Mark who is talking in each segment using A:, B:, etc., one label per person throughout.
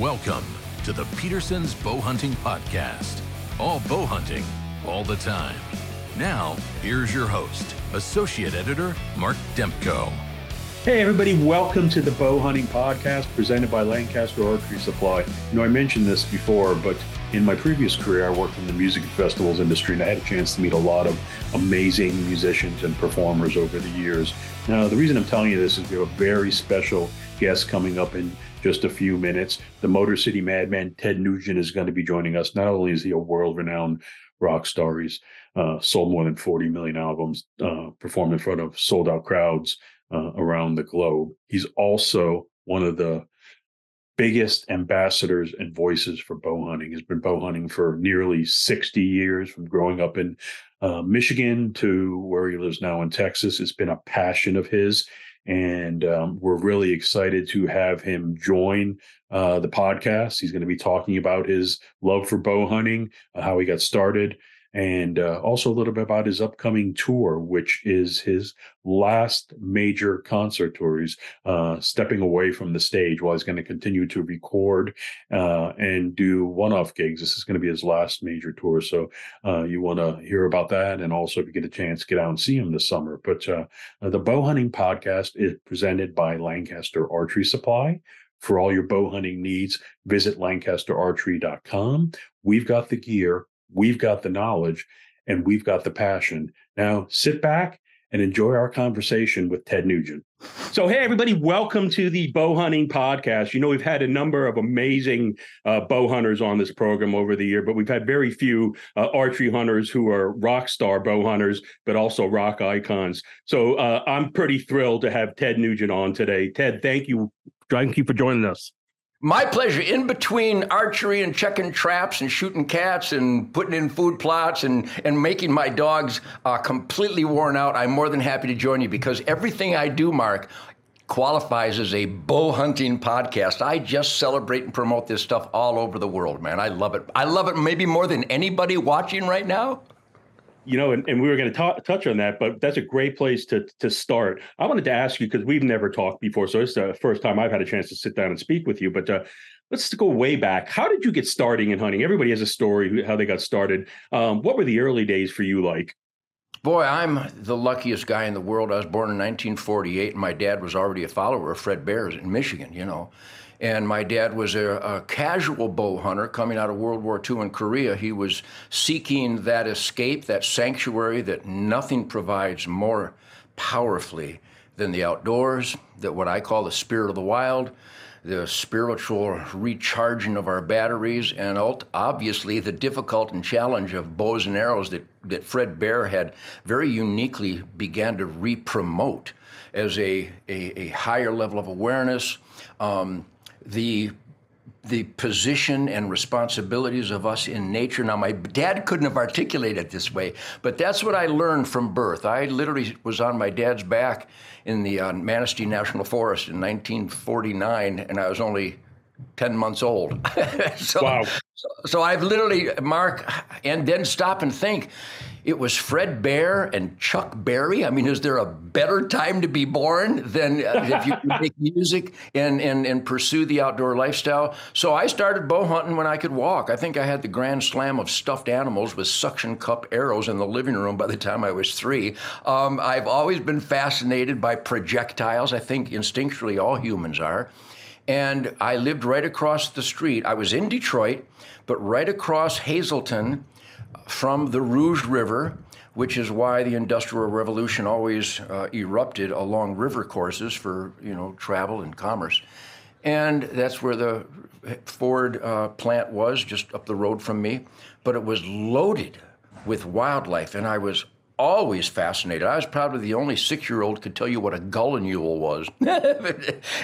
A: Welcome to the Peterson's Bow Hunting Podcast. All bow hunting, all the time. Now, here's your host, Associate Editor Mark Demko.
B: Hey, everybody, welcome to the Bow Hunting Podcast presented by Lancaster Archery Supply. You know, I mentioned this before, but in my previous career, I worked in the music festivals industry, and I had a chance to meet a lot of amazing musicians and performers over the years. Now, the reason I'm telling you this is we have a very special guest coming up in just a few minutes. The Motor City Madman, Ted Nugent, is going to be joining us. Not only is he a world renowned rock star, he's uh, sold more than 40 million albums, uh, performed in front of sold out crowds uh, around the globe. He's also one of the biggest ambassadors and voices for bow hunting. He's been bow hunting for nearly 60 years, from growing up in uh, Michigan to where he lives now in Texas. It's been a passion of his. And um, we're really excited to have him join uh, the podcast. He's going to be talking about his love for bow hunting, uh, how he got started, and uh, also a little bit about his upcoming tour, which is his last major concert tour. He's uh, stepping away from the stage while he's going to continue to record uh, and do one off gigs. This is going to be his last major tour. So uh, you want to hear about that. And also, if you get a chance, get out and see him this summer. But uh, the Bow Hunting Podcast is presented by Lancaster Archery Supply. For all your bow hunting needs, visit lancasterarchery.com. We've got the gear We've got the knowledge and we've got the passion. Now sit back and enjoy our conversation with Ted Nugent. So, hey, everybody, welcome to the Bow Hunting Podcast. You know, we've had a number of amazing uh, bow hunters on this program over the year, but we've had very few uh, archery hunters who are rock star bow hunters, but also rock icons. So, uh, I'm pretty thrilled to have Ted Nugent on today. Ted, thank you. Thank you for joining us.
C: My pleasure. In between archery and checking traps and shooting cats and putting in food plots and, and making my dogs uh, completely worn out, I'm more than happy to join you because everything I do, Mark, qualifies as a bow hunting podcast. I just celebrate and promote this stuff all over the world, man. I love it. I love it maybe more than anybody watching right now
B: you know, and, and we were going to touch on that, but that's a great place to to start. I wanted to ask you because we've never talked before, so it's the first time I've had a chance to sit down and speak with you. But uh, let's go way back. How did you get starting in hunting? Everybody has a story how they got started. Um, what were the early days for you like?
C: Boy, I'm the luckiest guy in the world. I was born in 1948, and my dad was already a follower of Fred Bear's in Michigan. You know, and my dad was a, a, casual bow hunter coming out of World War II in Korea. He was seeking that escape, that sanctuary that nothing provides more powerfully than the outdoors, that what I call the spirit of the wild, the spiritual recharging of our batteries, and obviously the difficult and challenge of bows and arrows that, that Fred Bear had very uniquely began to re-promote as a, a, a higher level of awareness. Um, the the position and responsibilities of us in nature. Now, my dad couldn't have articulated it this way, but that's what I learned from birth. I literally was on my dad's back in the uh, Manistee National Forest in 1949, and I was only 10 months old. so, wow. So, so I've literally, Mark, and then stop and think it was Fred Bear and Chuck Berry. I mean, is there a better time to be born than uh, if you make music and, and, and pursue the outdoor lifestyle? So I started bow hunting when I could walk. I think I had the grand slam of stuffed animals with suction cup arrows in the living room by the time I was three. Um, I've always been fascinated by projectiles. I think instinctually all humans are. And I lived right across the street. I was in Detroit, but right across Hazleton from the Rouge River, which is why the Industrial Revolution always uh, erupted along river courses for you know travel and commerce, and that's where the Ford uh, plant was, just up the road from me. But it was loaded with wildlife, and I was always fascinated. I was probably the only six-year-old could tell you what a gallinule was,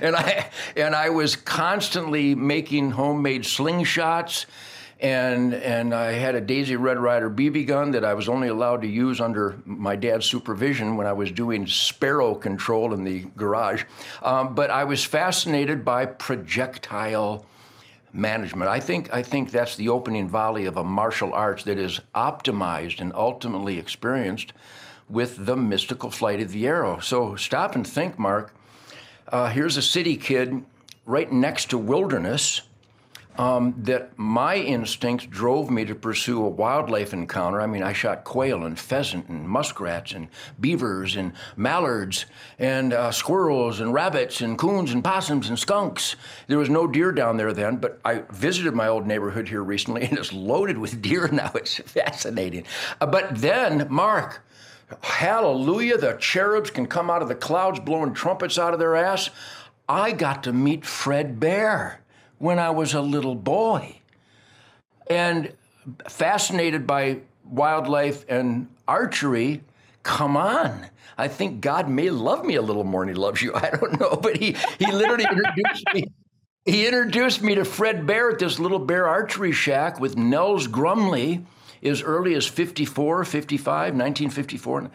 C: and I and I was constantly making homemade slingshots and and I had a Daisy Red Ryder BB gun that I was only allowed to use under my dad's supervision when I was doing sparrow control in the garage. Um, but I was fascinated by projectile management. I think I think that's the opening volley of a martial arts that is optimized and ultimately experienced with the mystical flight of the arrow. So stop and think, Mark. Uh, here's a city kid right next to wilderness um, that my instincts drove me to pursue a wildlife encounter. I mean, I shot quail and pheasant and muskrats and beavers and mallards and uh, squirrels and rabbits and coons and possums and skunks. There was no deer down there then, but I visited my old neighborhood here recently and it's loaded with deer now. It's fascinating. Uh, but then, Mark, hallelujah, the cherubs can come out of the clouds blowing trumpets out of their ass. I got to meet Fred Bear when I was a little boy. And fascinated by wildlife and archery, come on. I think God may love me a little more than he loves you. I don't know, but he, he literally introduced me. He introduced me to Fred Bear at this little bear archery shack with Nels Grumley as early as 54, 55, 1954.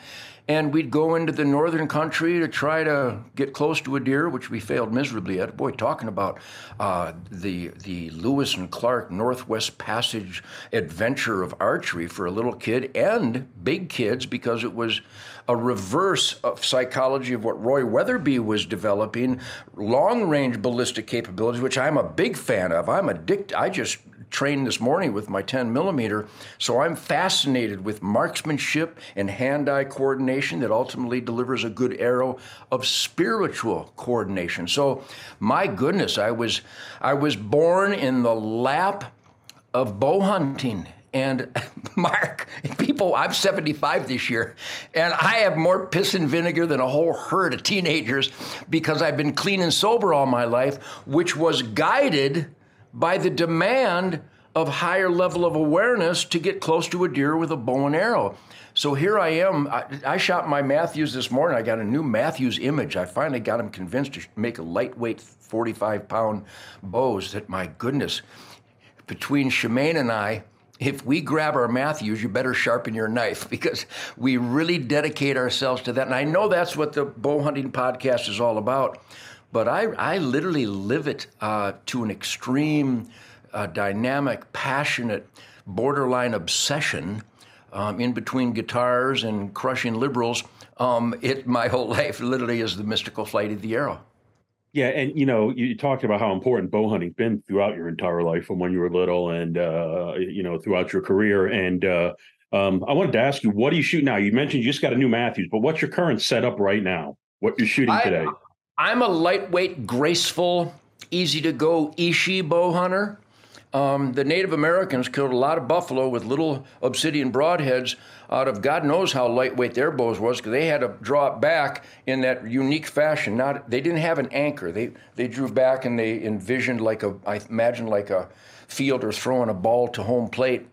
C: And we'd go into the northern country to try to get close to a deer, which we failed miserably at. Boy, talking about uh, the the Lewis and Clark Northwest Passage adventure of archery for a little kid and big kids, because it was a reverse of psychology of what Roy Weatherby was developing, long range ballistic capabilities, which I'm a big fan of. I'm addicted. I just trained this morning with my 10 millimeter. So I'm fascinated with marksmanship and hand eye coordination that ultimately delivers a good arrow of spiritual coordination. So my goodness, I was I was born in the lap of bow hunting. And Mark, people, I'm 75 this year, and I have more piss and vinegar than a whole herd of teenagers because I've been clean and sober all my life, which was guided by the demand of higher level of awareness to get close to a deer with a bow and arrow. So here I am. I, I, shot my Mathews this morning. I got a new Mathews image. I finally got him convinced to make a lightweight 45 pound bows that, my goodness, between Shemane and I, if we grab our Mathews, you better sharpen your knife because we really dedicate ourselves to that. And I know that's what the bow hunting podcast is all about. But I, I literally live it uh, to an extreme, uh, dynamic, passionate, borderline obsession um, in between guitars and crushing liberals. Um, it my whole life literally is the mystical flight of the arrow.
B: Yeah, and you know, you talked about how important bow hunting's been throughout your entire life, from when you were little, and uh, you know, throughout your career. And uh, um, I wanted to ask you, what do you shoot now? You mentioned you just got a new Mathews, but what's your current setup right now? What you're shooting I, today?
C: I'm a lightweight, graceful, easy to go Ishi bow hunter. Um, the Native Americans killed a lot of buffalo with little obsidian broadheads out of God knows how lightweight their bows was because they had to draw it back in that unique fashion. Not they didn't have an anchor. They they drew back and they envisioned like a I imagine like a fielder throwing a ball to home plate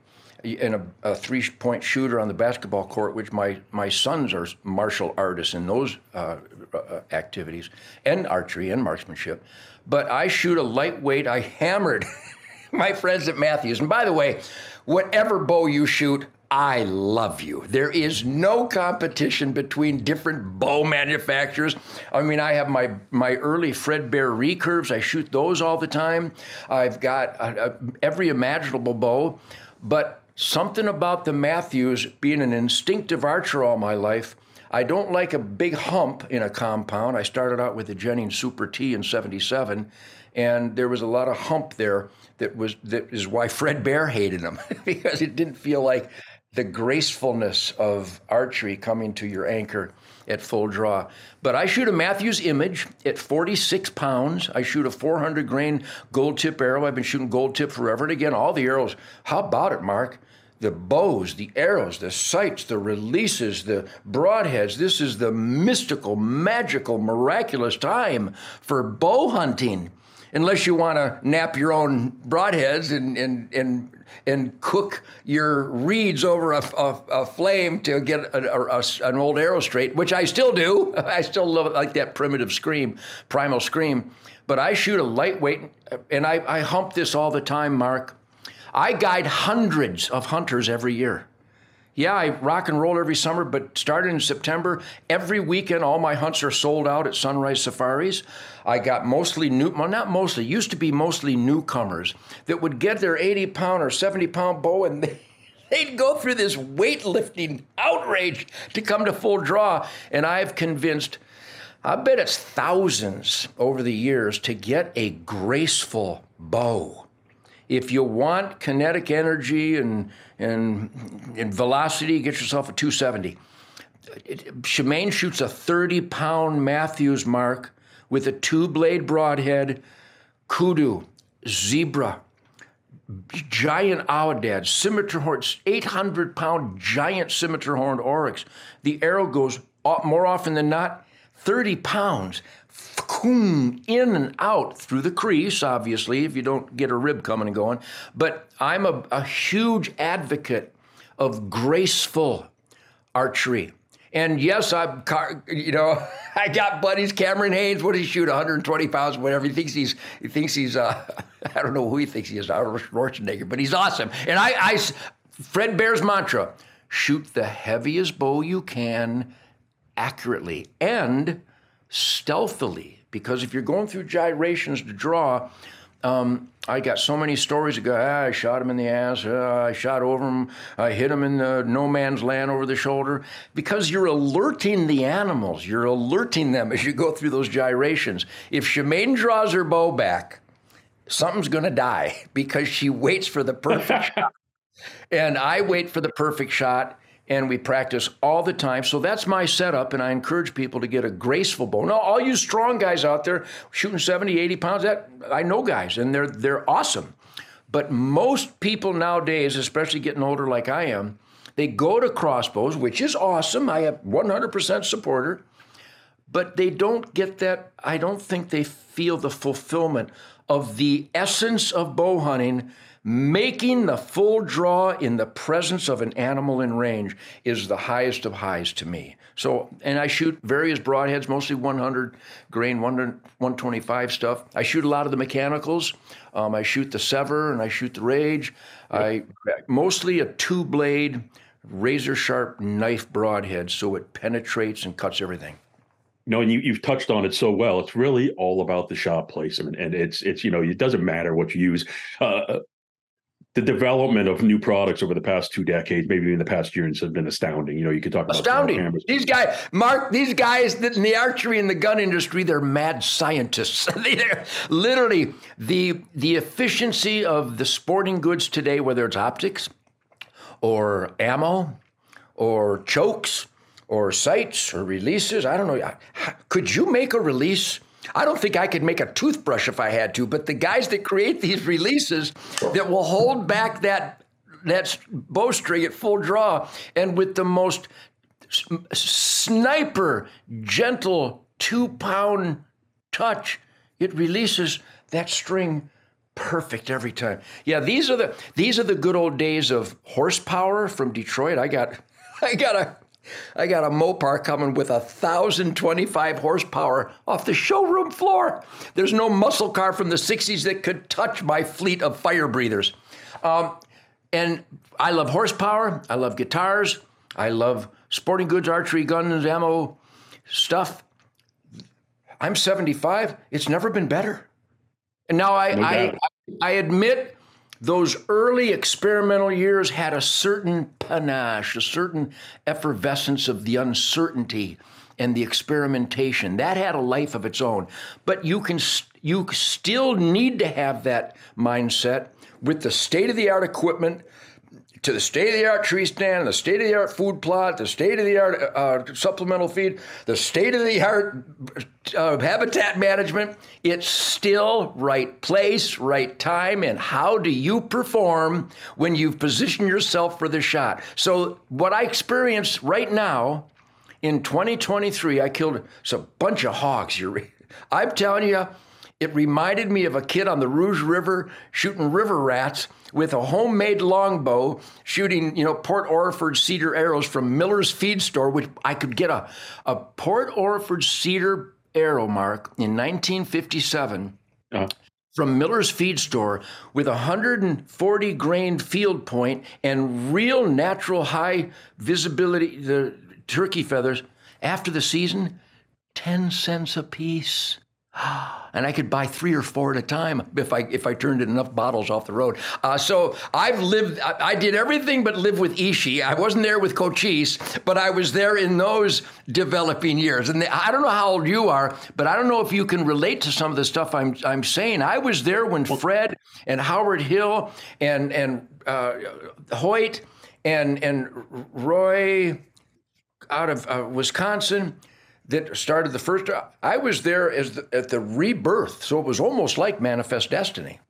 C: in a, a three-point shooter on the basketball court, which my my sons are martial artists in those uh, Uh, activities, and archery and marksmanship. But I shoot a lightweight. I hammered my friends at Mathews. And by the way, whatever bow you shoot, I love you. There is no competition between different bow manufacturers. I mean, I have my my early Fred Bear recurves. I shoot those all the time. I've got a, a, every imaginable bow, but Something about the Mathews being an instinctive archer all my life, I don't like a big hump in a compound. I started out with the Jennings Super T in 77, and there was a lot of hump there that was that is why Fred Bear hated them because it didn't feel like the gracefulness of archery coming to your anchor at full draw. But I shoot a Mathews image at 46 pounds. I shoot a 400 grain gold tip arrow. I've been shooting gold tip forever. And again, all the arrows. How about it, Mark? The bows, the arrows, the sights, the releases, the broadheads. This is the mystical, magical, miraculous time for bow hunting. Unless you want to nap your own broadheads and, and, and, and cook your reeds over a, a, a flame to get a, an old arrow straight, which I still do. I still love it, like that primitive scream, primal scream. But I shoot a lightweight, and I, I hump this all the time, Mark. I guide hundreds of hunters every year. Yeah, I rock and roll every summer, but starting in September, every weekend, all my hunts are sold out at Sunrize Safaris. I got mostly new, well, not mostly, used to be mostly newcomers that would get their 80 pound or 70 pound bow and they, they'd go through this weightlifting outrage to come to full draw. And I've convinced, I bet it's thousands over the years to get a graceful bow If you want kinetic energy and and, and velocity, get yourself a 270. Shemane shoots a 30 pound Mathews mark with a two blade broadhead, kudu, zebra, giant aoudad, scimitar horn, 800 pound giant scimitar horned oryx. The arrow goes more often than not 30 pounds in and out through the crease, obviously, if you don't get a rib coming and going. But I'm a, a huge advocate of graceful archery. And yes, I'm, you know, I got buddies. Cameron Hanes, what does he shoot? 120 pounds, whatever. He thinks he's, he thinks he's, uh, I don't know who he thinks he is, Arnold Schwarzenegger, but he's awesome. And I, I, Fred Bear's mantra: shoot the heaviest bow you can, accurately and stealthily. Because if you're going through gyrations to draw, um, I got so many stories of guy. Ah, I shot him in the ass. Ah, I shot over him. I hit him in the no man's land over the shoulder. Because you're alerting the animals. You're alerting them as you go through those gyrations. If Shemane draws her bow back, something's going to die because she waits for the perfect shot. And I wait for the perfect shot and we practice all the time. So that's my setup, and I encourage people to get a graceful bow. Now, all you strong guys out there shooting 70, 80 pounds, that I know guys, and they're they're awesome. But most people nowadays, especially getting older like I am, they go to crossbows, which is awesome. I have 100% supporter, but they don't get that. I don't think they feel the fulfillment of the essence of bow hunting Making the full draw in the presence of an animal in range is the highest of highs to me. So, and I shoot various broadheads, mostly 100 grain, 125 stuff. I shoot a lot of the mechanicals. Um, I shoot the SEVR and I shoot the Rage. I mostly a two blade, razor sharp knife broadhead, so it penetrates and cuts everything.
B: No, and you, have touched on it so well. It's really all about the shot placement, and it's it's you know it doesn't matter what you use. Uh, the development of new products over the past two decades, maybe in the past years, has been astounding. You know, you could talk about
C: astounding. These guys, Mark, these guys in the archery and the gun industry, they're mad scientists. they're literally the the efficiency of the sporting goods today, whether it's optics or ammo or chokes or sights or releases. I don't know. Could you make a release? I don't think I could make a toothbrush if I had to, but the guys that create these releases that will hold back that that bowstring at full draw and with the most sniper gentle two pound touch, it releases that string perfect every time. Yeah, these are the these are the good old days of horsepower from Detroit. I got I got a I got a Mopar coming with a 1,025 horsepower off the showroom floor. There's no muscle car from the 60s that could touch my fleet of fire breathers. Um, and I love horsepower. I love guitars. I love sporting goods, archery, guns, ammo, stuff. I'm 75. It's never been better. And now I, no I, I admit those early experimental years had a certain panache, a certain effervescence of the uncertainty and the experimentation. That had a life of its own. But you can you still need to have that mindset with the state of the art equipment to the state of the art tree stand, the state of the art food plot, the state of the art uh, supplemental feed, the state of the art uh, habitat management. It's still right place, right time, and how do you perform when you've positioned yourself for the shot? So, what I experience right now in 2023, I killed a bunch of hogs. I'm telling you, it reminded me of a kid on the Rouge River shooting river rats with a homemade longbow, shooting, you know, Port Orford cedar arrows from Miller's Feed Store, which I could get a, a Port Orford cedar arrow mark in 1957. Uh-huh from Miller's Feed Store with a 140 grain field point and real natural high visibility the turkey feathers after the season 10 cents a piece and I could buy three or four at a time if I if I turned enough bottles off the road. Uh, so I've lived. I, I, did everything but live with Ishi. I wasn't there with Cochise, but I was there in those developing years. And I don't know how old you are, but I don't know if you can relate to some of the stuff I'm I'm saying. I was there when Fred and Howard Hill and and uh, Hoyt and and Roy out of uh, Wisconsin that started the first. I was there as the, at the rebirth, so it was almost like Manifest Destiny.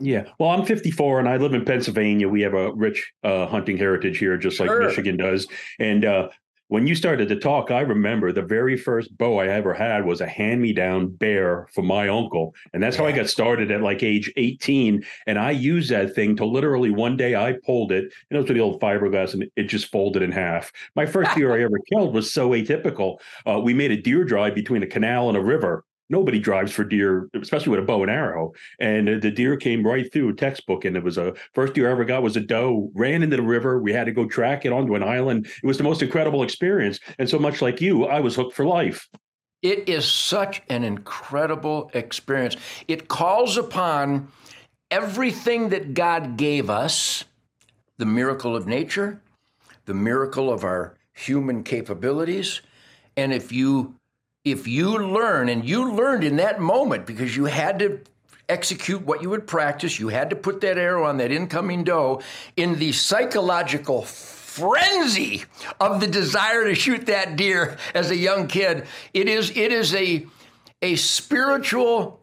B: Yeah, well, I'm 54 and I live in Pennsylvania. We have a rich uh, hunting heritage here, just like sure. Michigan does. And uh, when you started to talk, I remember the very first bow I ever had was a hand me down bear from my uncle. And that's how I got started at like age 18. And I used that thing to literally one day I pulled it, and it was with the old fiberglass, and it just folded in half. My first deer I ever killed was so atypical. Uh, we made a deer drive between a canal and a river nobody drives for deer, especially with a bow and arrow. And uh, the deer came right through a textbook, and it was a first deer I ever got was a doe. Ran into the river. We had to go track it onto an island. It was the most incredible experience. And so much like you, I was hooked for life.
C: It is such an incredible experience. It calls upon everything that God gave us the miracle of nature, the miracle of our human capabilities. And if you if you learn, and you learned in that moment because you had to execute what you would practice, you had to put that arrow on that incoming doe in the psychological frenzy of the desire to shoot that deer as a young kid. It is it is a a spiritual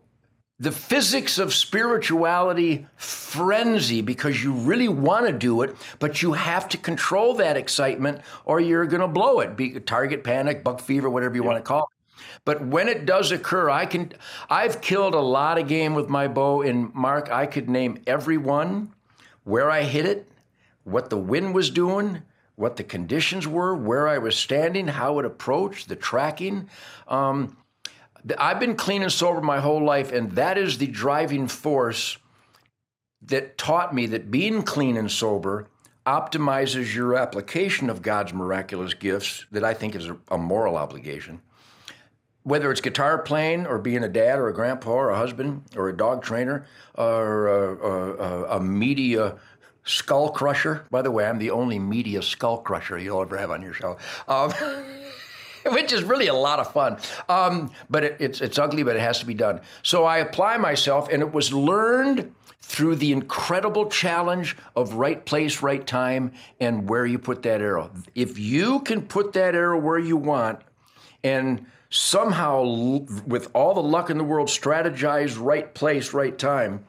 C: the physics of spirituality frenzy because you really want to do it, but you have to control that excitement or you're going to blow it. Be target panic, buck fever, whatever you yeah. want to call it. But when it does occur, I can I've killed a lot of game with my bow and Mark, I could name every one, where I hit it, what the wind was doing, what the conditions were, where I was standing, how it approached, the tracking. Um, I've been clean and sober my whole life, and that is the driving force that taught me that being clean and sober optimizes your application of God's miraculous gifts, that I think is a, a moral obligation whether it's guitar playing or being a dad or a grandpa or a husband or a dog trainer or a, a, a, media skull crusher. By the way, I'm the only media skull crusher you'll ever have on your show. Um, which is really a lot of fun. Um, but it, it's, it's ugly, but it has to be done. So I apply myself, and it was learned through the incredible challenge of right place, right time, and where you put that arrow. If you can put that arrow where you want, and somehow, with all the luck in the world, strategize right place, right time,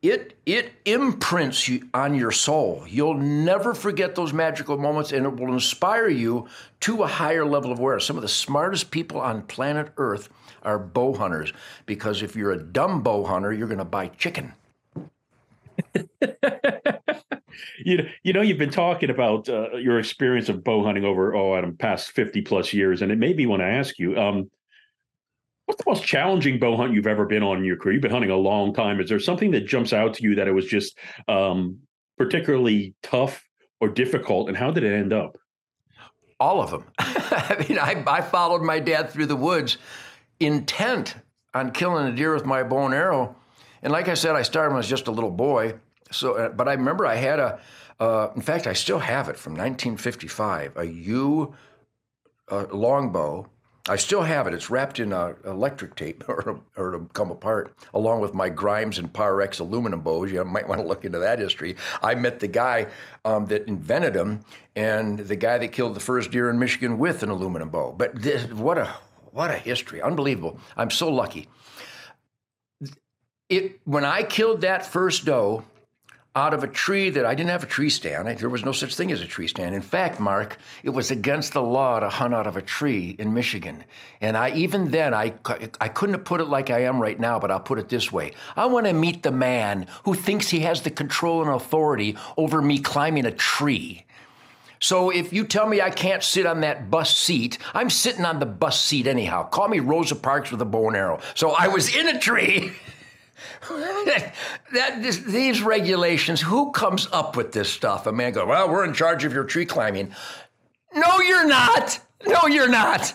C: it it imprints you on your soul. You'll never forget those magical moments, and it will inspire you to a higher level of awareness. Some of the smartest people on planet Earth are bow hunters because if you're a dumb bow hunter, you're going to buy chicken.
B: you know, you know, you've been talking about uh, your experience of bow hunting over oh, Adam, past fifty plus years, and it made me want to ask you, um, what's the most challenging bow hunt you've ever been on in your career? You've been hunting a long time. Is there something that jumps out to you that it was just um, particularly tough or difficult, and how did it end up?
C: All of them. I mean, I, I followed my dad through the woods, intent on killing a deer with my bow and arrow. And like I said, I started when I was just a little boy. So, uh, but I remember I had a, uh, in fact, I still have it from 1955, a U uh, longbow. I still have it. It's wrapped in electric tape or, or to come apart, along with my Grimes and Pyrex aluminum bows. You might want to look into that history. I met the guy um, that invented them and the guy that killed the first deer in Michigan with an aluminum bow. But this, what a what a history! Unbelievable. I'm so lucky. It when I killed that first doe, out of a tree that I didn't have a tree stand. There was no such thing as a tree stand. In fact, Mark, it was against the law to hunt out of a tree in Michigan. And I even then I I couldn't have put it like I am right now, but I'll put it this way. I want to meet the man who thinks he has the control and authority over me climbing a tree. So if you tell me I can't sit on that bus seat, I'm sitting on the bus seat anyhow. Call me Rosa Parks with a bow and arrow. So I was in a tree. that, this, these regulations, who comes up with this stuff? A man goes, Well, we're in charge of your tree climbing. No, you're not. No, you're not.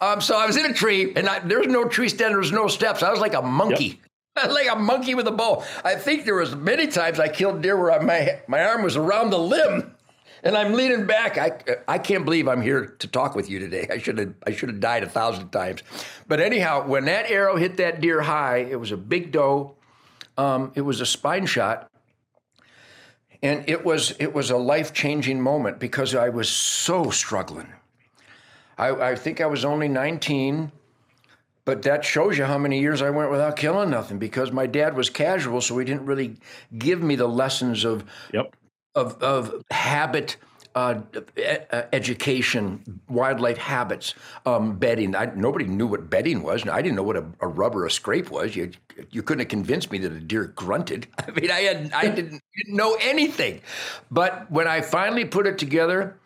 C: Um, so I was in a tree, and I, there was no tree stand. There was no steps. I was like a monkey. Yep. like a monkey with a bow. I think there was many times I killed deer where my my arm was around the limb, and I'm leaning back. I I can't believe I'm here to talk with you today. I should have I should have died a thousand times. But anyhow, when that arrow hit that deer high, it was a big doe. Um, it was a spine shot, and it was it was a life changing moment because I was so struggling. I, I think I was only 19, but that shows you how many years I went without killing nothing because my dad was casual, so he didn't really give me the lessons of
B: yep.
C: Of, of habit. Uh, education, wildlife habits, um, bedding. I, nobody knew what bedding was. I didn't know what a, a, rubber or scrape was. You, you couldn't have convinced me that a deer grunted. I mean, I had I didn't, didn't know anything. But when I finally put it together,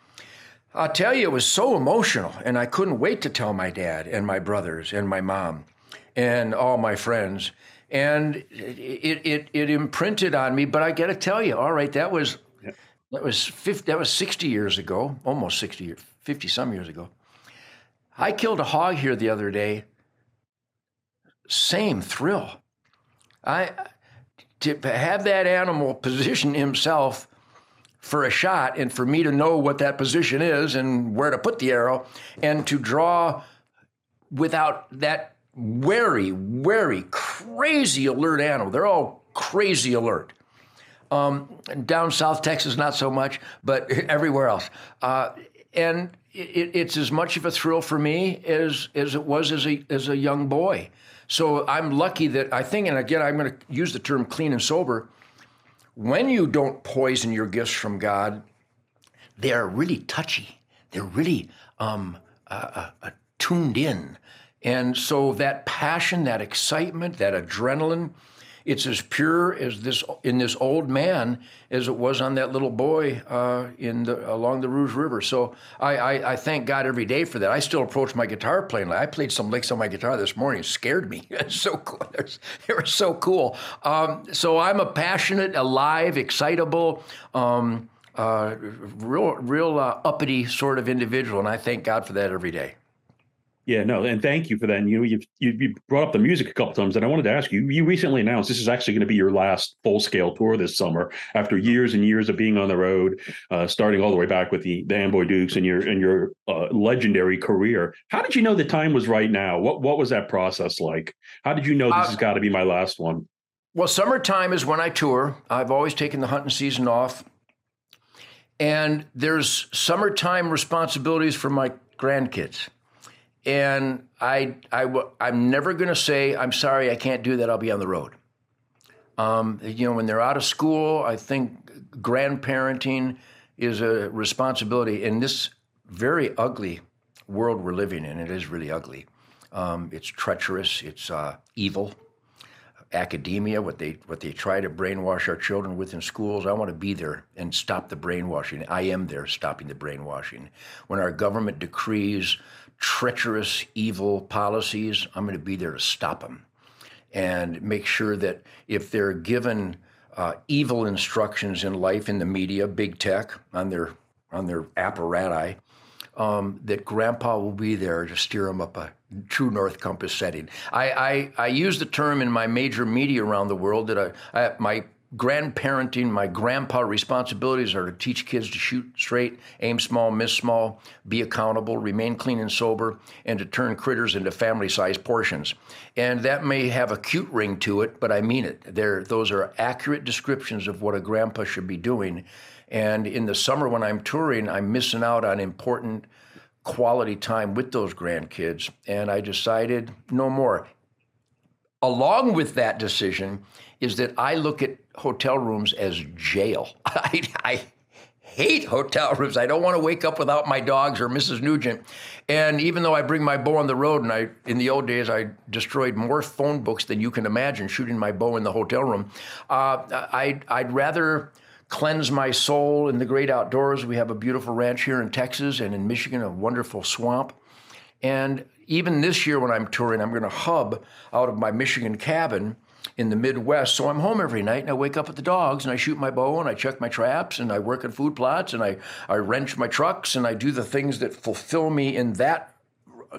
C: I'll tell you, it was so emotional, and I couldn't wait to tell my dad and my brothers and my mom and all my friends. And it it it imprinted on me. But I got to tell you, all right, that was that was 50, that was sixty years ago, almost sixty years, fifty some years ago. I killed a hog here the other day. Same thrill. I to have that animal position himself for a shot and for me to know what that position is and where to put the arrow and to draw without that wary, wary, crazy alert animal. They're all crazy alert. Um, down South Texas, not so much, but everywhere else. Uh, and it, it's as much of a thrill for me as, as it was as a, as a young boy. So I'm lucky that I think, and again, I'm going to use the term clean and sober when you don't poison your gifts from God, they are really touchy. They're really um, uh, uh, tuned in. And so that passion, that excitement, that adrenaline, it's as pure as this in this old man as it was on that little boy uh, in the along the Rouge River. So I, I, I, thank God every day for that. I still approach my guitar playing. I played some licks on my guitar this morning. It scared me. So cool. They were so cool. Um, so I'm a passionate, alive, excitable. Um, uh, real, real uh, uppity sort of individual, and I thank God for that every day.
B: Yeah, no, and thank you for that. And you know, you've you, brought up the music a couple times, and I wanted to ask you. You recently announced this is actually going to be your last full scale tour this summer, after years and years of being on the road, uh, starting all the way back with the the Amboy Dukes and your and your uh, legendary career. How did you know the time was right now? What what was that process like? How did you know this uh, has got to be my last one?
C: Well, summertime is when I tour. I've always taken the hunting season off, and there's summertime responsibilities for my grandkids and I, I, I'm never going to say, I'm sorry, I can't do that. I'll be on the road. Um, you know, when they're out of school, I think grandparenting is a responsibility in this very ugly world we're living in. It is really ugly. Um, it's treacherous. It's uh, evil. Academia, what they what they try to brainwash our children with in schools. I want to be there and stop the brainwashing. I am there stopping the brainwashing. When our government decrees treacherous, evil policies, I'm going to be there to stop them and make sure that if they're given uh, evil instructions in life in the media, big tech, on their on their apparatus, um, that Grandpa will be there to steer them up a true north compass setting. I, I, I use the term in my major media around the world that I, I my grandparenting, my grandpa responsibilities are to teach kids to shoot straight, aim small, miss small, be accountable, remain clean and sober, and to turn critters into family sized portions. And that may have a cute ring to it, but I mean it. They're, those are accurate descriptions of what a grandpa should be doing. And in the summer when I'm touring, I'm missing out on important quality time with those grandkids. And I decided no more. Along with that decision, is that I look at hotel rooms as jail. I, I hate hotel rooms. I don't want to wake up without my dogs or Mrs. Nugent. And even though I bring my bow on the road, and I in the old days I destroyed more phone books than you can imagine shooting my bow in the hotel room. Uh, I I'd rather cleanse my soul in the great outdoors. We have a beautiful ranch here in Texas and in Michigan, a wonderful swamp. And even this year when I'm touring, I'm going to hub out of my Michigan cabin in the Midwest. So I'm home every night and I wake up with the dogs and I shoot my bow and I check my traps and I work at food plots and I, I wrench my trucks and I do the things that fulfill me in that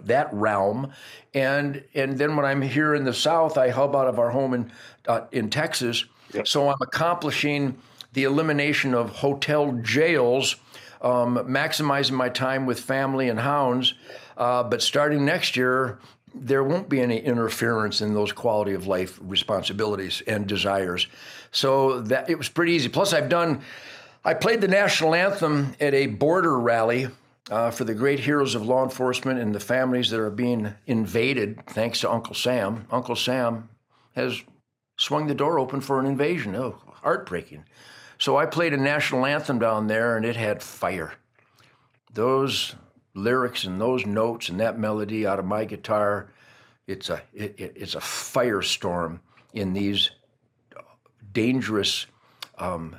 C: that realm, and and then when I'm here in the South, I hub out of our home in uh, in Texas. Yep. So I'm accomplishing the elimination of hotel jails, um, maximizing my time with family and hounds. Uh, but starting next year, there won't be any interference in those quality of life responsibilities and desires. So that it was pretty easy. Plus, I've done. I played the national anthem at a border rally uh, for the great heroes of law enforcement and the families that are being invaded, thanks to Uncle Sam. Uncle Sam has swung the door open for an invasion. Oh, heartbreaking. So I played a national anthem down there, and it had fire. Those lyrics and those notes and that melody out of my guitar, it's a it, it's a firestorm in these dangerous um,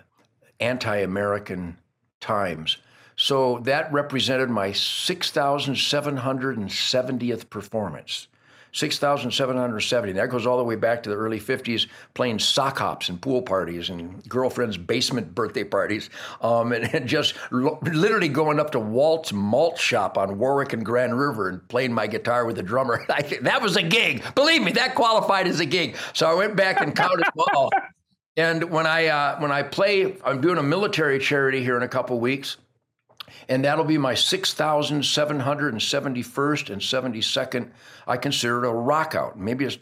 C: anti-American times. So that represented my 6,770th performance. 6,770. That goes all the way back to the early 50s, playing sock hops and pool parties and girlfriends' basement birthday parties, um, and, and, just lo- literally going up to Walt's Malt Shop on Warwick and Grand River and playing my guitar with the drummer. I, that was a gig. Believe me, that qualified as a gig. So I went back and counted. all. and when I uh, when I play, I'm doing a military charity here in a couple weeks and that'll be my 6,771st and 72nd. I consider it a rock out. Maybe it's,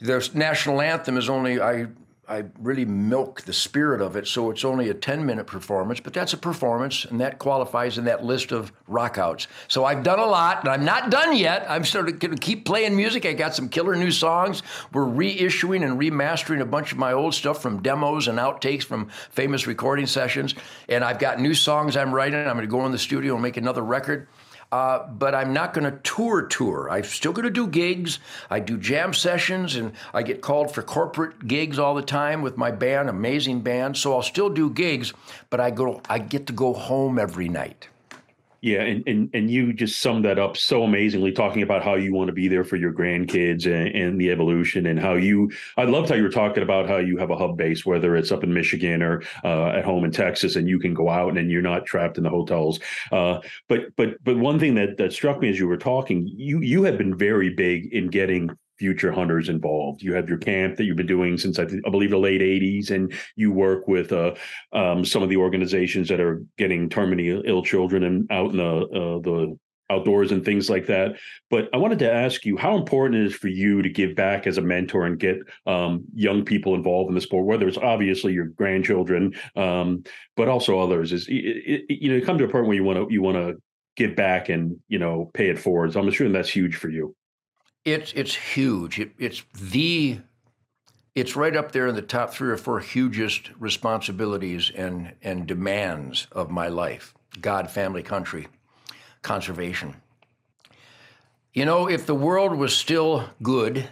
C: the national anthem is only I I really milk the spirit of it, so it's only a 10 minute performance, but that's a performance, and that qualifies in that list of rockouts. So I've done a lot, and I'm not done yet. I'm of going to keep playing music. I got some killer new songs. We're reissuing and remastering a bunch of my old stuff from demos and outtakes from famous recording sessions, and I've got new songs I'm writing. I'm going to go in the studio and make another record. Uh, but I'm not going to tour tour. I'm still going to do gigs. I do jam sessions and I get called for corporate gigs all the time with my band, amazing band. So I'll still do gigs, but I go I get to go home every night.
B: Yeah, and, and and you just summed that up so amazingly, talking about how you want to be there for your grandkids and, and, the evolution, and how you. I loved how you were talking about how you have a hub base, whether it's up in Michigan or uh, at home in Texas, and you can go out and you're not trapped in the hotels. Uh, but but but one thing that that struck me as you were talking, you you have been very big in getting future hunters involved. You have your camp that you've been doing since I, th- I believe the late '80s, and you work with uh, um, some of the organizations that are getting terminally ill children and out in the uh, the outdoors and things like that. But I wanted to ask you how important it is for you to give back as a mentor and get um, young people involved in the sport, whether it's obviously your grandchildren, um, but also others. Is it, it, you know, come to a point where you want to you want to give back and you know pay it forward. So I'm assuming that's huge for you.
C: It's it's huge. It, it's the it's right up there in the top three or four hugest responsibilities and and demands of my life. God, family, country, conservation. You know, if the world was still good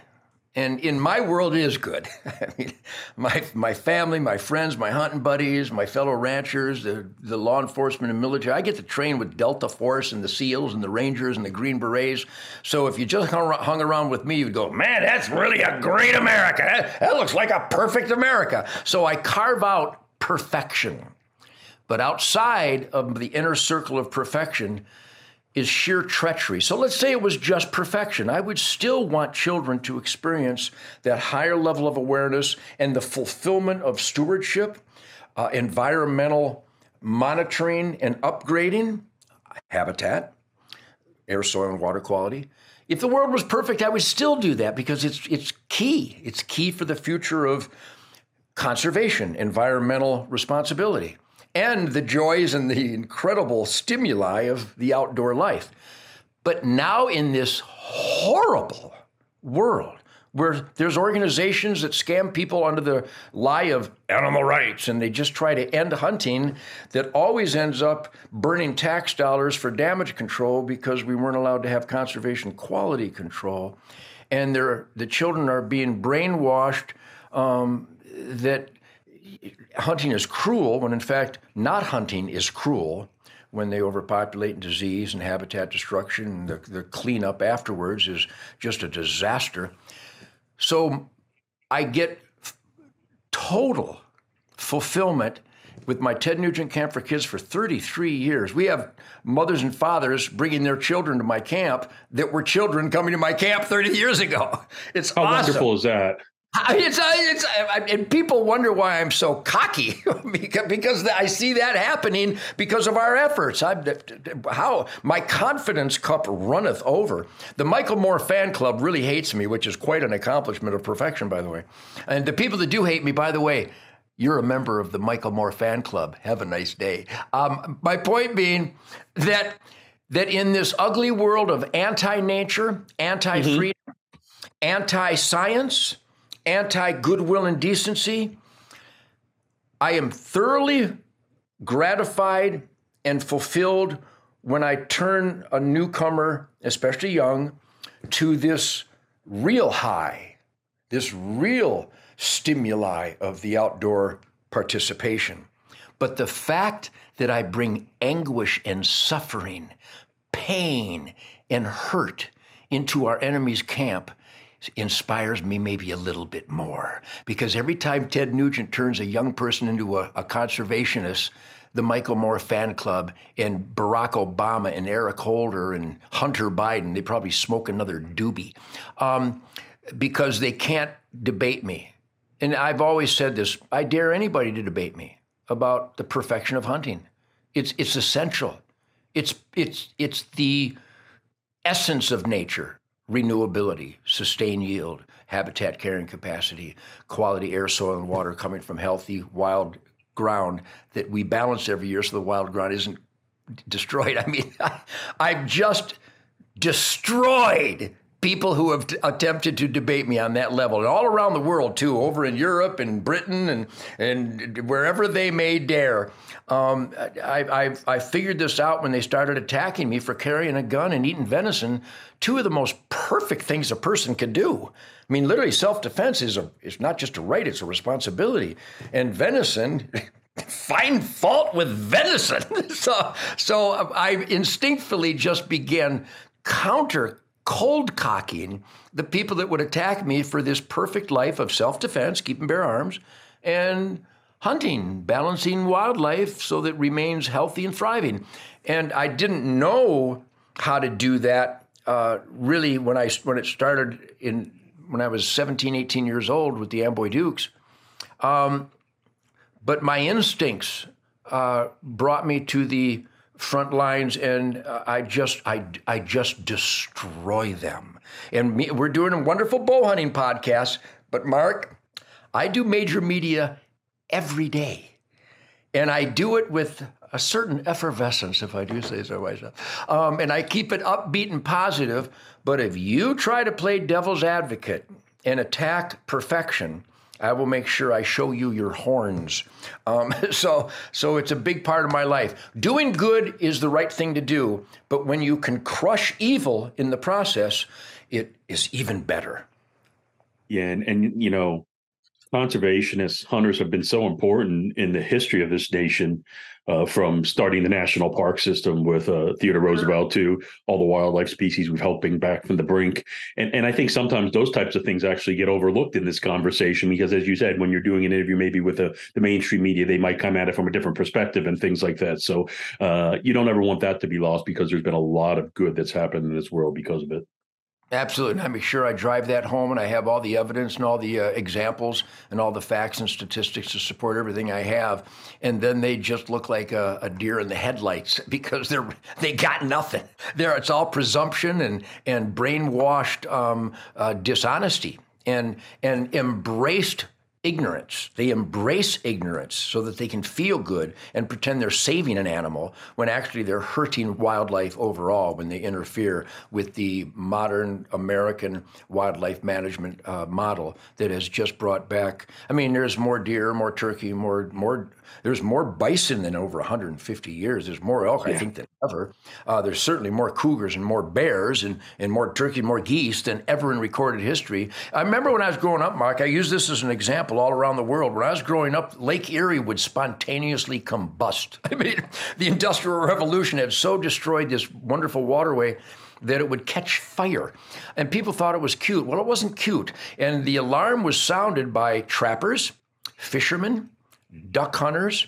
C: and in my world, it is good. I mean, my my family, my friends, my hunting buddies, my fellow ranchers, the the law enforcement and military. I get to train with Delta Force and the SEALs and the Rangers and the Green Berets. So if you just hung around with me, you'd go, "Man, that's really a great America. That looks like a perfect America." So I carve out perfection, but outside of the inner circle of perfection is sheer treachery. So let's say it was just perfection. I would still want children to experience that higher level of awareness and the fulfillment of stewardship, uh, environmental monitoring and upgrading, habitat, air, soil, and water quality. If the world was perfect, I would still do that because it's it's key. It's key for the future of conservation, environmental responsibility and the joys and the incredible stimuli of the outdoor life. But now, in this horrible world where there's organizations that scam people under the lie of animal rights and they just try to end hunting, that always ends up burning tax dollars for damage control because we weren't allowed to have conservation quality control. And the children are being brainwashed um, that hunting is cruel when in fact not hunting is cruel when they overpopulate and disease and habitat destruction and the, the cleanup afterwards is just a disaster so i get total fulfillment with my Ted Nugent Camp for Kids for 33 years. We have mothers and fathers bringing their children to my camp that were children coming to my camp 30 years ago. It's
B: how
C: awesome.
B: wonderful is that?
C: It's, it's, and people wonder why I'm so cocky because I see that happening because of our efforts. I, how my confidence cup runneth over. The Michael Moore fan club really hates me, which is quite an accomplishment of perfection, by the way. And the people that do hate me, by the way, you're a member of the Michael Moore fan club. Have a nice day. Um, my point being that that in this ugly world of anti-nature, anti-freedom, mm-hmm. anti-science, anti-goodwill and decency, I am thoroughly gratified and fulfilled when I turn a newcomer, especially young, to this real high, this real stimuli of the outdoor participation. But the fact that I bring anguish and suffering, pain and hurt into our enemy's camp inspires me maybe a little bit more. Because every time Ted Nugent turns a young person into a, a conservationist, the Michael Moore fan club and Barack Obama and Eric Holder and Hunter Biden, they probably smoke another doobie um, because they can't debate me and I've always said this I dare anybody to debate me about the perfection of hunting. It's, it's essential. It's, it's, it's the essence of nature renewability, sustained yield, habitat carrying capacity, quality air, soil, and water coming from healthy wild ground that we balance every year so the wild ground isn't destroyed. I mean, I've just destroyed people who have t- attempted to debate me on that level, and all around the world too, over in Europe and Britain and and wherever they may dare. Um, I, I, I figured this out when they started attacking me for carrying a gun and eating venison. Two of the most perfect things a person can do. I mean, literally, self-defense is a is not just a right; it's a responsibility. And venison. find fault with venison. so, so I instinctively just began counter cold cocking the people that would attack me for this perfect life of self defense, keeping bear arms, and hunting, balancing wildlife so that it remains healthy and thriving. And I didn't know how to do that uh, really when I when it started in when I was 17, 18 years old with the Amboy Dukes. Um, but my instincts uh, brought me to the front lines and uh, I just I I just destroy them. And me, we're doing a wonderful bow hunting podcast, but Mark, I do major media every day. And I do it with a certain effervescence, if I do say so myself. Um, and I keep it upbeat and positive. But if you try to play devil's advocate and attack perfection, I will make sure I show you your horns. Um, so, so it's a big part of my life. Doing good is the right thing to do, but when you can crush evil in the process, it is even better.
B: Yeah, and, and you know, conservationists, hunters have been so important in the history of this nation, uh, from starting the national park system with uh, Theodore Roosevelt to all the wildlife species we've helped bring back from the brink. And, and I think sometimes those types of things actually get overlooked in this conversation because, as you said, when you're doing an interview maybe with a, the mainstream media, they might come at it from a different perspective and things like that. So uh, you don't ever want that to be lost because there's been a lot of good that's happened in this world because of it.
C: Absolutely. And I make sure I drive that home and I have all the evidence and all the uh, examples and all the facts and statistics to support everything I have. And then they just look like a, a deer in the headlights because they're they got nothing. There, it's all presumption and and brainwashed um, uh, dishonesty and and embraced ignorance. They embrace ignorance so that they can feel good and pretend they're saving an animal when actually they're hurting wildlife overall when they interfere with the modern American wildlife management uh, model that has just brought back. I mean, there's more deer, more turkey, more more there's more bison than over 150 years. There's more elk, yeah. I think, than ever. Uh, there's certainly more cougars and more bears and, and more turkey, more geese than ever in recorded history. I remember when I was growing up, Mark, I use this as an example all around the world. When I was growing up, Lake Erie would spontaneously combust. I mean, the Industrial Revolution had so destroyed this wonderful waterway that it would catch fire. And people thought it was cute. Well, it wasn't cute. And the alarm was sounded by trappers, fishermen, duck hunters,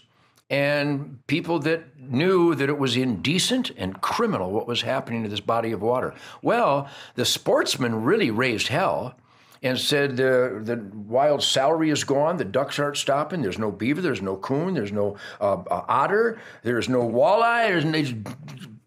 C: and people that knew that it was indecent and criminal what was happening to this body of water. Well, the sportsmen really raised hell and said uh, the wild celery is gone, the ducks aren't stopping, there's no beaver, there's no coon, there's no uh, uh, otter, there's no walleye, there's,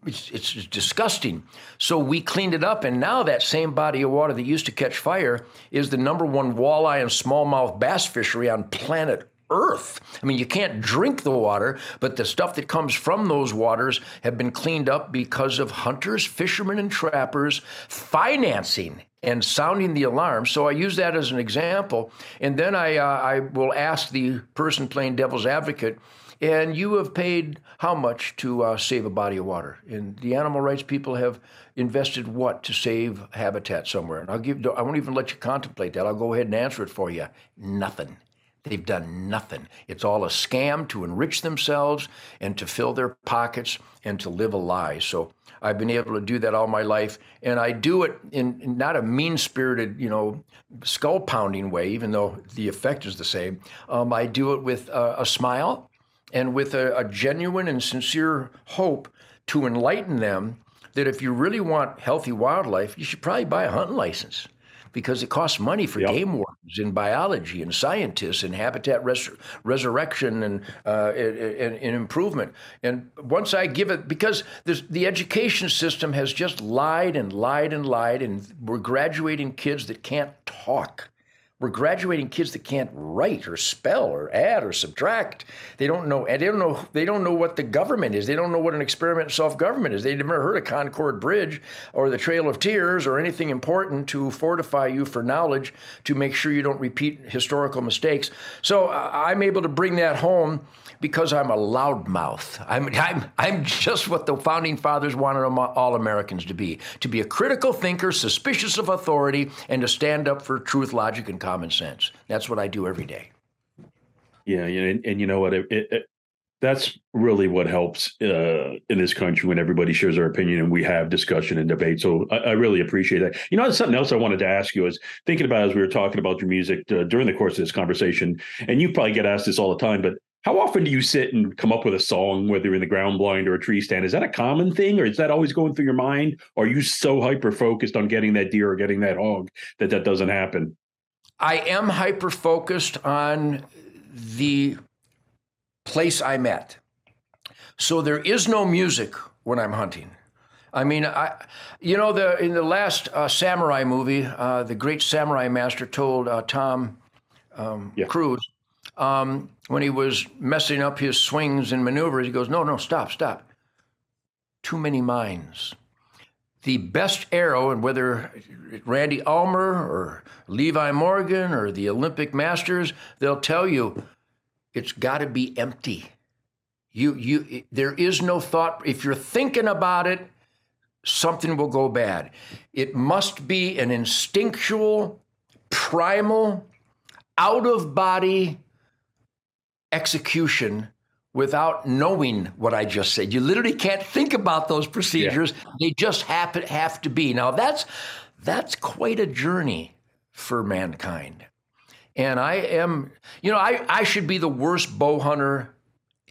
C: it's, it's, it's disgusting. So we cleaned it up, and now that same body of water that used to catch fire is the number one walleye and smallmouth bass fishery on planet Earth. I mean, you can't drink the water, but the stuff that comes from those waters have been cleaned up because of hunters, fishermen, and trappers financing and sounding the alarm. So I use that as an example, and then I uh, I will ask the person playing devil's advocate and you have paid how much to uh, save a body of water? And the animal rights people have invested what to save habitat somewhere? And I'll give. I won't even let you contemplate that. I'll go ahead and answer it for you. Nothing. They've done nothing. It's all a scam to enrich themselves and to fill their pockets and to live a lie. So I've been able to do that all my life, and I do it in, not a mean-spirited, you know, skull-pounding way, even though the effect is the same. Um, I do it with a smile and with a, a genuine and sincere hope to enlighten them that if you really want healthy wildlife, you should probably buy a hunting license because it costs money for yep. game wardens and biology and scientists and habitat res- resurrection and, uh, and, and, improvement. And once I give it, because the education system has just lied and lied and lied, and we're graduating kids that can't talk. We're graduating kids that can't write or spell or add or subtract. They don't know, they don't know. They don't know what the government is. They don't know what an experiment in self-government is. They've never heard of Concord Bridge or the Trail of Tears or anything important to fortify you for knowledge to make sure you don't repeat historical mistakes. So I'm able to bring that home because I'm a loudmouth. I'm, I'm, I'm just what the founding fathers wanted all Americans to be to be a critical thinker, suspicious of authority, and to stand up for truth, logic, and common sense. That's what I do every day.
B: Yeah, and, and you know what? It, it, that's really what helps uh, in this country when everybody shares their opinion and we have discussion and debate. So I, I, really appreciate that. You know, something else I wanted to ask you is thinking about as we were talking about your music uh, during the course of this conversation, and you probably get asked this all the time, but how often do you sit and come up with a song, whether you're in the ground blind or a tree stand? Is that a common thing, or is that always going through your mind? Or are you so hyper focused on getting that deer or getting that hog that that doesn't happen?
C: I am hyper focused on the place I'm at. So there is no music when I'm hunting. I mean, I, you know, the in the last uh, samurai movie, uh, the great samurai master told uh, Tom um, yeah. Cruise um, when he was messing up his swings and maneuvers, he goes, No, no, stop, stop. Too many minds. The best arrow, and whether Randy Ulmer or Levi Morgan or the Olympic Masters, they'll tell you it's got to be empty. You, you, there is no thought. If you're thinking about it, something will go bad. It must be an instinctual, primal, out of body execution without knowing what I just said. You literally can't think about those procedures. Yeah. They just happen have to be. Now that's that's quite a journey for mankind. And I am, you know, I, I should be the worst bow hunter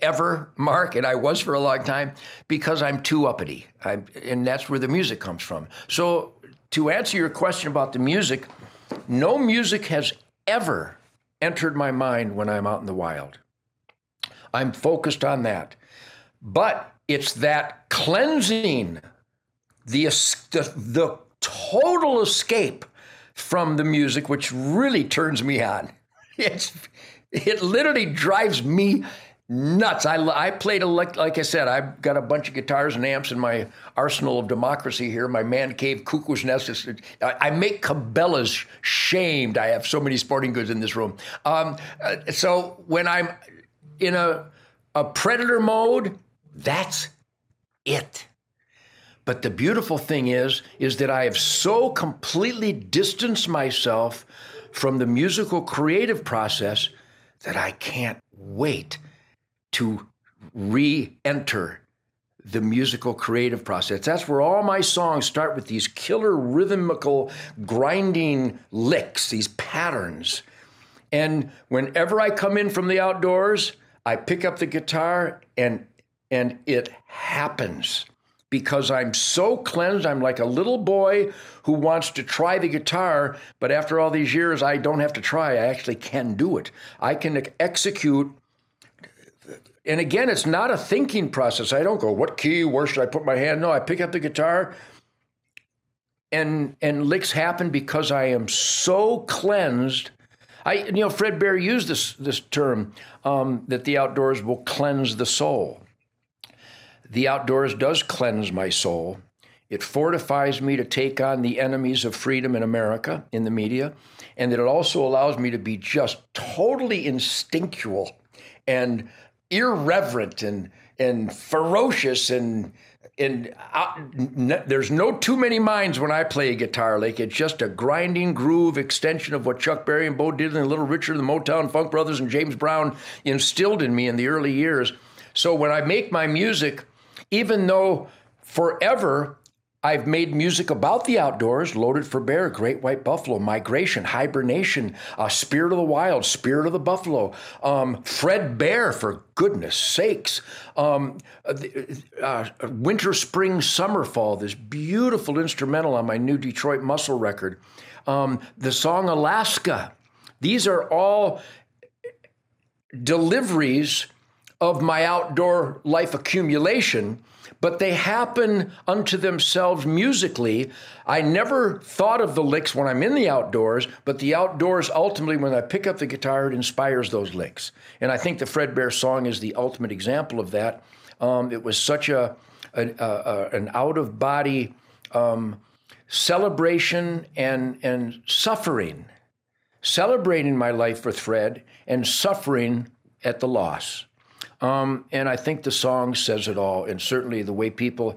C: ever, Mark, and I was for a long time because I'm too uppity. I'm, and that's where the music comes from. So to answer your question about the music, no music has ever entered my mind when I'm out in the wild. I'm focused on that. But it's that cleansing, the, the, the total escape from the music, which really turns me on. It's, it literally drives me nuts. I, I played, like I said, I've got a bunch of guitars and amps in my arsenal of democracy here, my man cave cuckoo's nest. I, I make Cabela's shamed. I have so many sporting goods in this room. Um, uh, so when I'm in a, a predator mode, that's it. But the beautiful thing is, is that I have so completely distanced myself from the musical creative process that I can't wait to re-enter the musical creative process. That's where all my songs start with these killer rhythmical grinding licks, these patterns. And whenever I come in from the outdoors, I pick up the guitar and and it happens because I'm so cleansed. I'm like a little boy who wants to try the guitar, but after all these years, I don't have to try. I actually can do it. I can execute. And again, it's not a thinking process. I don't go, what key, where should I put my hand? No, I pick up the guitar and and licks happen because I am so cleansed. I you know Fred Bear used this this term um, that the outdoors will cleanse the soul. The outdoors does cleanse my soul. It fortifies me to take on the enemies of freedom in America in the media, and that it also allows me to be just totally instinctual and irreverent and and ferocious and and uh, there's no too many minds when I play guitar. Like it's just a grinding groove extension of what Chuck Berry and Bo Diddley and Little Richard and the Motown Funk Brothers and James Brown instilled in me in the early years. So when I make my music, even though forever I've made music about the outdoors, Loaded for Bear, Great White Buffalo, Migration, Hibernation, uh, Spirit of the Wild, Spirit of the Buffalo, um, Fred Bear, for goodness sakes, um, uh, uh, Winter, Spring, Summer, Fall, this beautiful instrumental on my new Detroit Muscle record, um, the song Alaska. These are all deliveries of my outdoor life accumulation but they happen unto themselves musically. I never thought of the licks when I'm in the outdoors, but the outdoors ultimately, when I pick up the guitar, it inspires those licks. And I think the Fred Bear song is the ultimate example of that. Um, it was such a, a, a an out of body um, celebration and and suffering, celebrating my life with Fred and suffering at the loss. Um, and I think the song says it all. And certainly the way people,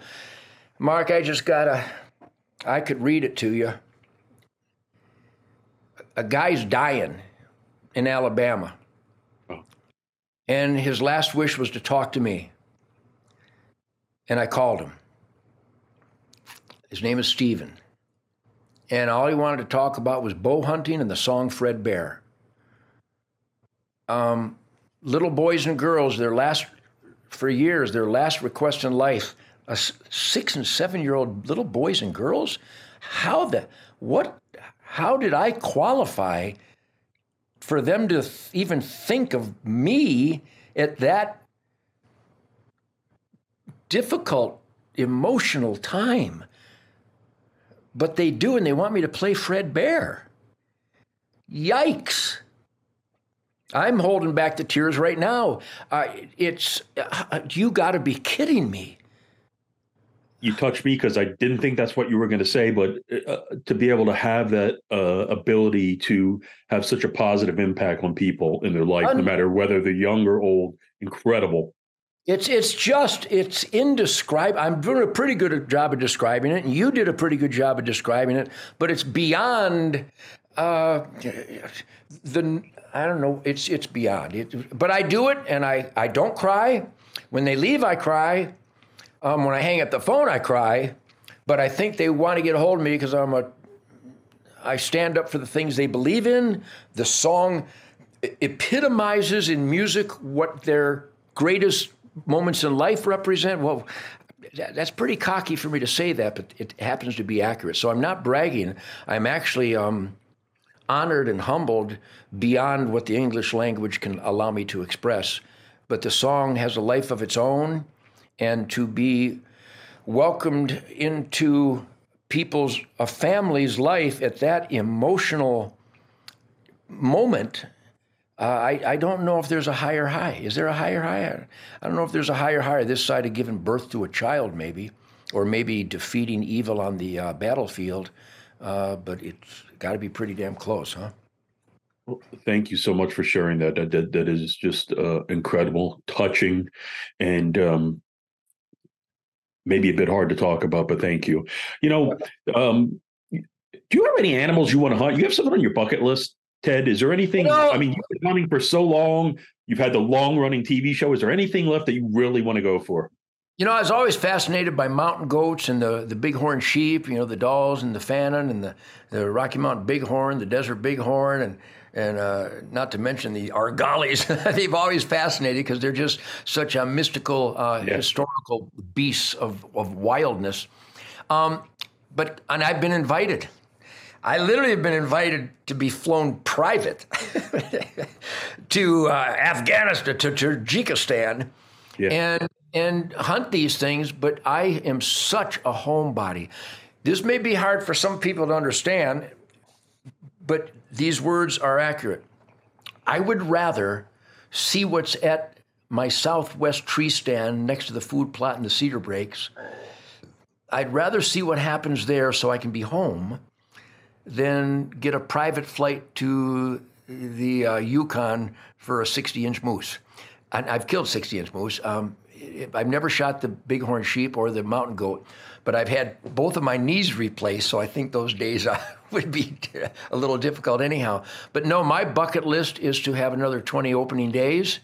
C: Mark, I just gotta, I could read it to you. A guy's dying in Alabama. Oh. And his last wish was to talk to me. And I called him. His name is Steven. And all he wanted to talk about was bow hunting and the song Fred Bear. Um, little boys and girls, their last, for years, their last request in life, a six and seven year old little boys and girls? How the, what, how did I qualify for them to th- even think of me at that difficult emotional time? But they do, and they want me to play Fred Bear. Yikes. I'm holding back the tears right now. Uh, it's uh, you got to be kidding me.
B: You touched me because I didn't think that's what you were going to say, but uh, to be able to have that uh, ability to have such a positive impact on people in their life, Un- no matter whether they're young or old, incredible.
C: It's it's just it's indescribable. I'm doing a pretty good job of describing it, and you did a pretty good job of describing it. But it's beyond uh, the I don't know. It's it's beyond. It, but I do it, and I I don't cry. When they leave, I cry. Um, when I hang up the phone, I cry. But I think they want to get a hold of me because I'm a. I stand up for the things they believe in. The song epitomizes in music what their greatest moments in life represent. Well, that's pretty cocky for me to say that, but it happens to be accurate. So I'm not bragging. I'm actually um, honored and humbled beyond what the English language can allow me to express. But the song has a life of its own, and to be welcomed into people's, a family's life at that emotional moment. Uh, I, I don't know if there's a higher high. Is there a higher high? I don't know if there's a higher high this side of giving birth to a child, maybe, or maybe defeating evil on the uh, battlefield. Uh, but it's got to be pretty damn close, huh?
B: Well, thank you so much for sharing that. That that, that is just uh, incredible, touching, and um, maybe a bit hard to talk about. But thank you. You know, um, do you have any animals you want to hunt? You have something on your bucket list, Ted? Is there anything? You know, I mean, you've been hunting for so long. You've had the long running TV show. Is there anything left that you really want to go for?
C: You know, I was always fascinated by mountain goats and the, the bighorn sheep, you know, the Dalls and the Fannin and the, the Rocky Mountain bighorn, the desert bighorn, and, and uh, not to mention the Argalis. They've always fascinated because they're just such a mystical, uh, yeah. historical beasts of, of wildness. Um, but, and I've been invited. I literally have been invited to be flown private to uh, Afghanistan, to Tajikistan, yeah. and and hunt these things, but I am such a homebody. This may be hard for some people to understand, but these words are accurate. I would rather see what's at my southwest tree stand next to the food plot and the cedar breaks. I'd rather see what happens there so I can be home than get a private flight to the uh, Yukon for a 60 inch moose. And I've killed 60 inch moose. Um, I've never shot the bighorn sheep or the mountain goat, but I've had both of my knees replaced, so I think those days would be a little difficult anyhow. But no, my bucket list is to have another 20 opening days.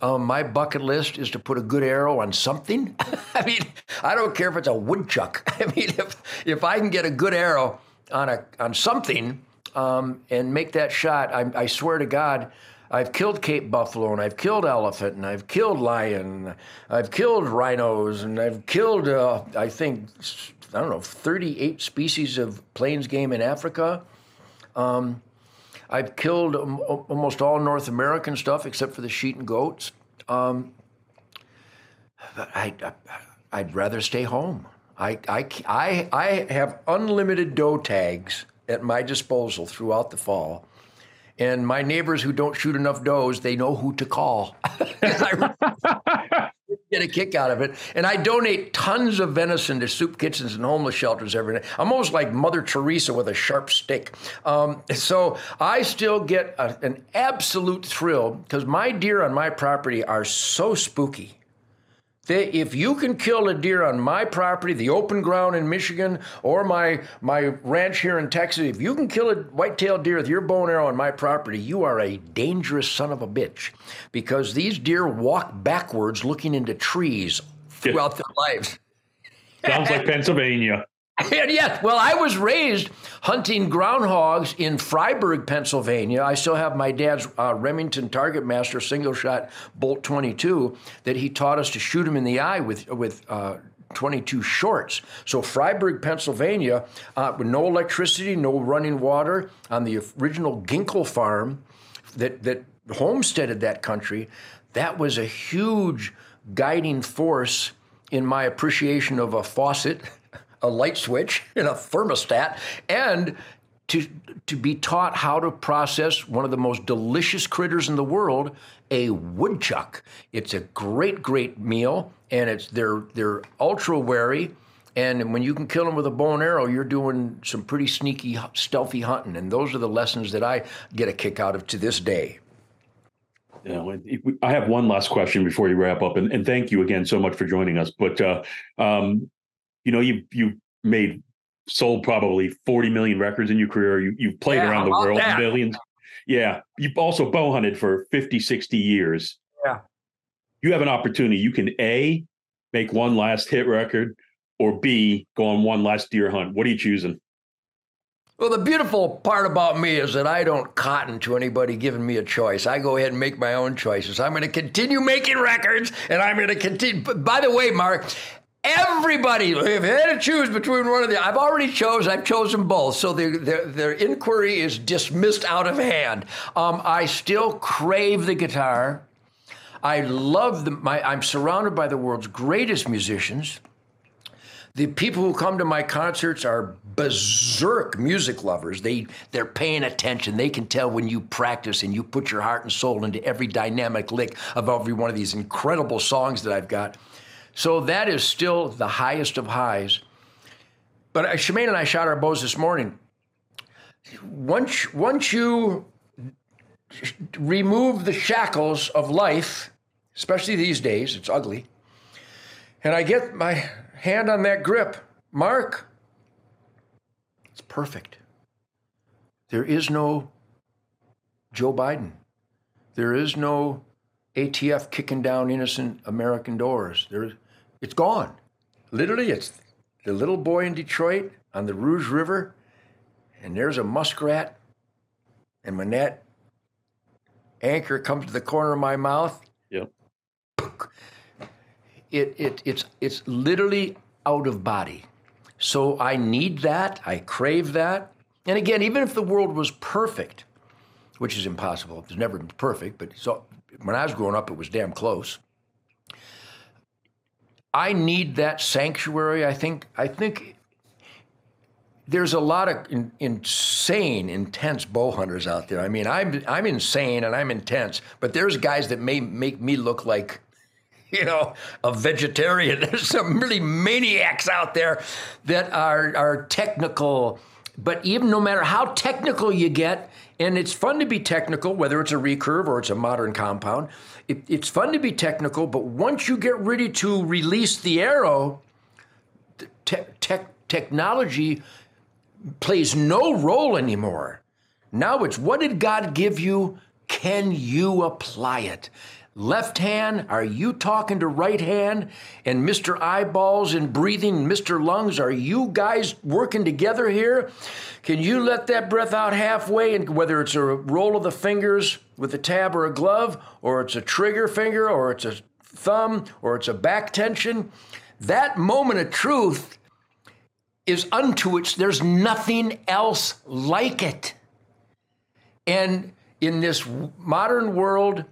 C: Um, my bucket list is to put a good arrow on something. I mean, I don't care if it's a woodchuck. I mean, if if I can get a good arrow on a on something um, and make that shot, I, I swear to God, I've killed Cape buffalo and I've killed elephant and I've killed lion, I've killed rhinos and I've killed uh, I think I don't know 38 species of plains game in Africa. Um, I've killed almost all North American stuff except for the sheep and goats. Um, I, would rather stay home. I, I, I, I have unlimited doe tags at my disposal throughout the fall and my neighbors who don't shoot enough does, they know who to call. Get a kick out of it. And I donate tons of venison to soup kitchens and homeless shelters every night. I'm almost like Mother Teresa with a sharp stick. Um, so I still get a, an absolute thrill because my deer on my property are so spooky. They, if you can kill a deer on my property, the open ground in Michigan, or my my ranch here in Texas, if you can kill a white-tailed deer with your bow and arrow on my property, you are a dangerous son of a bitch, because these deer walk backwards, looking into trees throughout their lives.
B: Sounds like Pennsylvania.
C: Yes, well, I was raised hunting groundhogs in Freeburg, Pennsylvania. I still have my dad's uh, Remington Target Master single shot Bolt 22 that he taught us to shoot him in the eye with with. Uh, 22 shorts. So Freeburg, Pennsylvania, uh, with no electricity, no running water, on the original Ginkle farm that that homesteaded that country, that was a huge guiding force in my appreciation of a faucet a light switch and a thermostat, and to to be taught how to process one of the most delicious critters in the world, a woodchuck. It's a great, great meal, and it's they're they're ultra wary. And when you can kill them with a bow and arrow, you're doing some pretty sneaky, stealthy hunting. And those are the lessons that I get a kick out of to this day.
B: Yeah, I have one last question before you wrap up, and, and thank you again so much for joining us. But uh, um, you know, you you made sold probably 40 million records in your career. You you've played yeah, around the world that? millions. Yeah. You've also bow hunted for 50, 60 years.
C: Yeah.
B: You have an opportunity. You can A, make one last hit record, or B, go on one last deer hunt. What are you choosing?
C: Well, the beautiful part about me is that I don't cotton to anybody giving me a choice. I go ahead and make my own choices. I'm going to continue making records, and I'm going to continue. By the way, Mark, Everybody, if had to choose between one of the, I've already chose. I've chosen both, so their their, their inquiry is dismissed out of hand. Um, I still crave the guitar. I love the. My, I'm surrounded by the world's greatest musicians. The people who come to my concerts are berserk music lovers. They they're paying attention. They can tell when you practice and you put your heart and soul into every dynamic lick of every one of these incredible songs that I've got. So that is still the highest of highs. But uh, Shemane and I shot our bows this morning. Once, once you remove the shackles of life, especially these days, it's ugly, and I get my hand on that grip, Mark, it's perfect. There is no Joe Biden. There is no ATF kicking down innocent American doors. There, It's gone. Literally, it's the little boy in Detroit on the Rouge River, and there's a muskrat. And when that anchor comes to the corner of my mouth,
B: Yep.
C: it, it it's it's literally out of body. So I need that. I crave that. And again, even if the world was perfect, which is impossible, it's never been perfect, but so when I was growing up, it was damn close. I need that sanctuary. I think I think there's a lot of in, insane, intense bow hunters out there. I mean, I'm I'm insane and I'm intense, but there's guys that may make me look like, you know, a vegetarian. There's some really maniacs out there that are are technical. But even no matter how technical you get, and it's fun to be technical, whether it's a recurve or it's a modern compound, it, it's fun to be technical. But once you get ready to release the arrow, te- tech technology plays no role anymore. Now it's what did God give you? Can you apply it? Left hand, are you talking to right hand? And Mr. Eyeballs and breathing, Mr. Lungs, are you guys working together here? Can you let that breath out halfway? And whether it's a roll of the fingers with a tab or a glove, or it's a trigger finger, or it's a thumb, or it's a back tension, that moment of truth is unto its, there's nothing else like it. And in this modern world,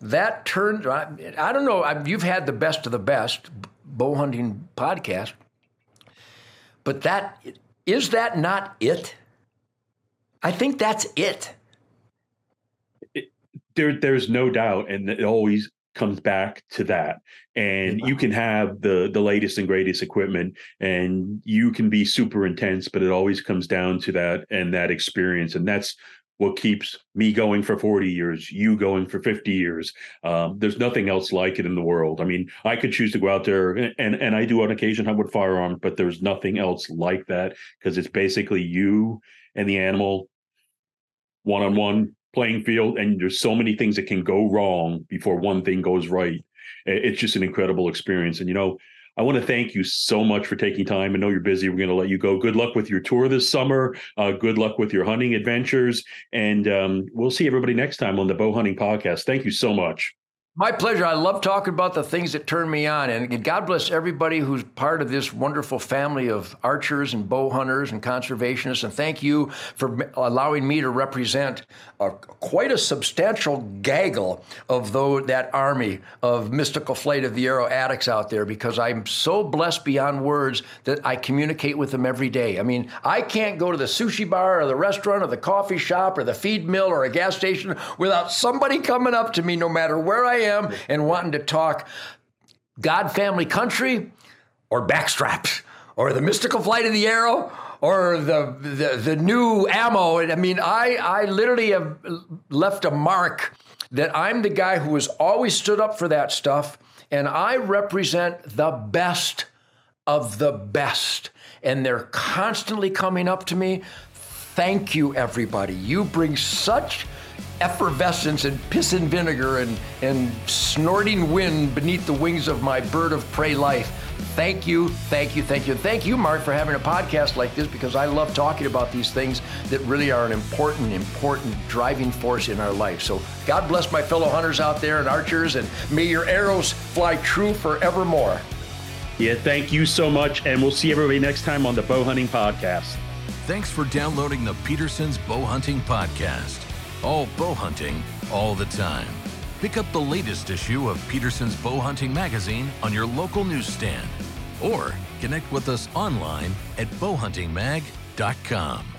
C: that turned, I, don't know, you've had the best of the best bow hunting podcast, but that, is that not it? I think that's it.
B: it there, there's no doubt, and it always comes back to that and you can have the the latest and greatest equipment and you can be super intense but it always comes down to that and that experience and that's what keeps me going for 40 years you going for 50 years. Um, there's nothing else like it in the world. I mean i could choose to go out there and and i do on occasion hunt with firearms but there's nothing else like that because it's basically you and the animal one-on-one playing field and there's so many things that can go wrong before one thing goes right. It's just an incredible experience and you know i want to thank you so much for taking time. I know you're busy. We're going to let you go. Good luck with your tour this summer. Uh, good luck with your hunting adventures. And um, we'll see everybody next time on the bow hunting podcast. Thank you so much
C: my pleasure. I love talking about the things that turn me on. And God bless everybody who's part of this wonderful family of archers and bow hunters and conservationists. And thank you for allowing me to represent a, quite a substantial gaggle of that army of mystical flight of the arrow addicts out there because I'm so blessed beyond words that I communicate with them every day. I mean, I can't go to the sushi bar or the restaurant or the coffee shop or the feed mill or a gas station without somebody coming up to me no matter where I am am and wanting to talk God, family, country, or backstraps, or the mystical flight of the arrow, or the the, the new ammo. I mean, I I literally have left a mark that I'm the guy who has always stood up for that stuff, and I represent the best of the best. And they're constantly coming up to me. Thank you, everybody. You bring such effervescence and piss and vinegar and, and snorting wind beneath the wings of my bird of prey life. Thank you, thank you, thank you. Thank you, Mark, for having a podcast like this because I love talking about these things that really are an important, important driving force in our life. So God bless my fellow hunters out there and archers, and may your arrows fly true forevermore.
B: Yeah, thank you so much, and we'll see everybody next time on the Bow Hunting Podcast.
A: Thanks for downloading the Peterson's Bow Hunting Podcast. All bow hunting, all the time. Pick up the latest issue of Peterson's Bow Hunting Magazine on your local newsstand or connect with us online at bowhuntingmag.com.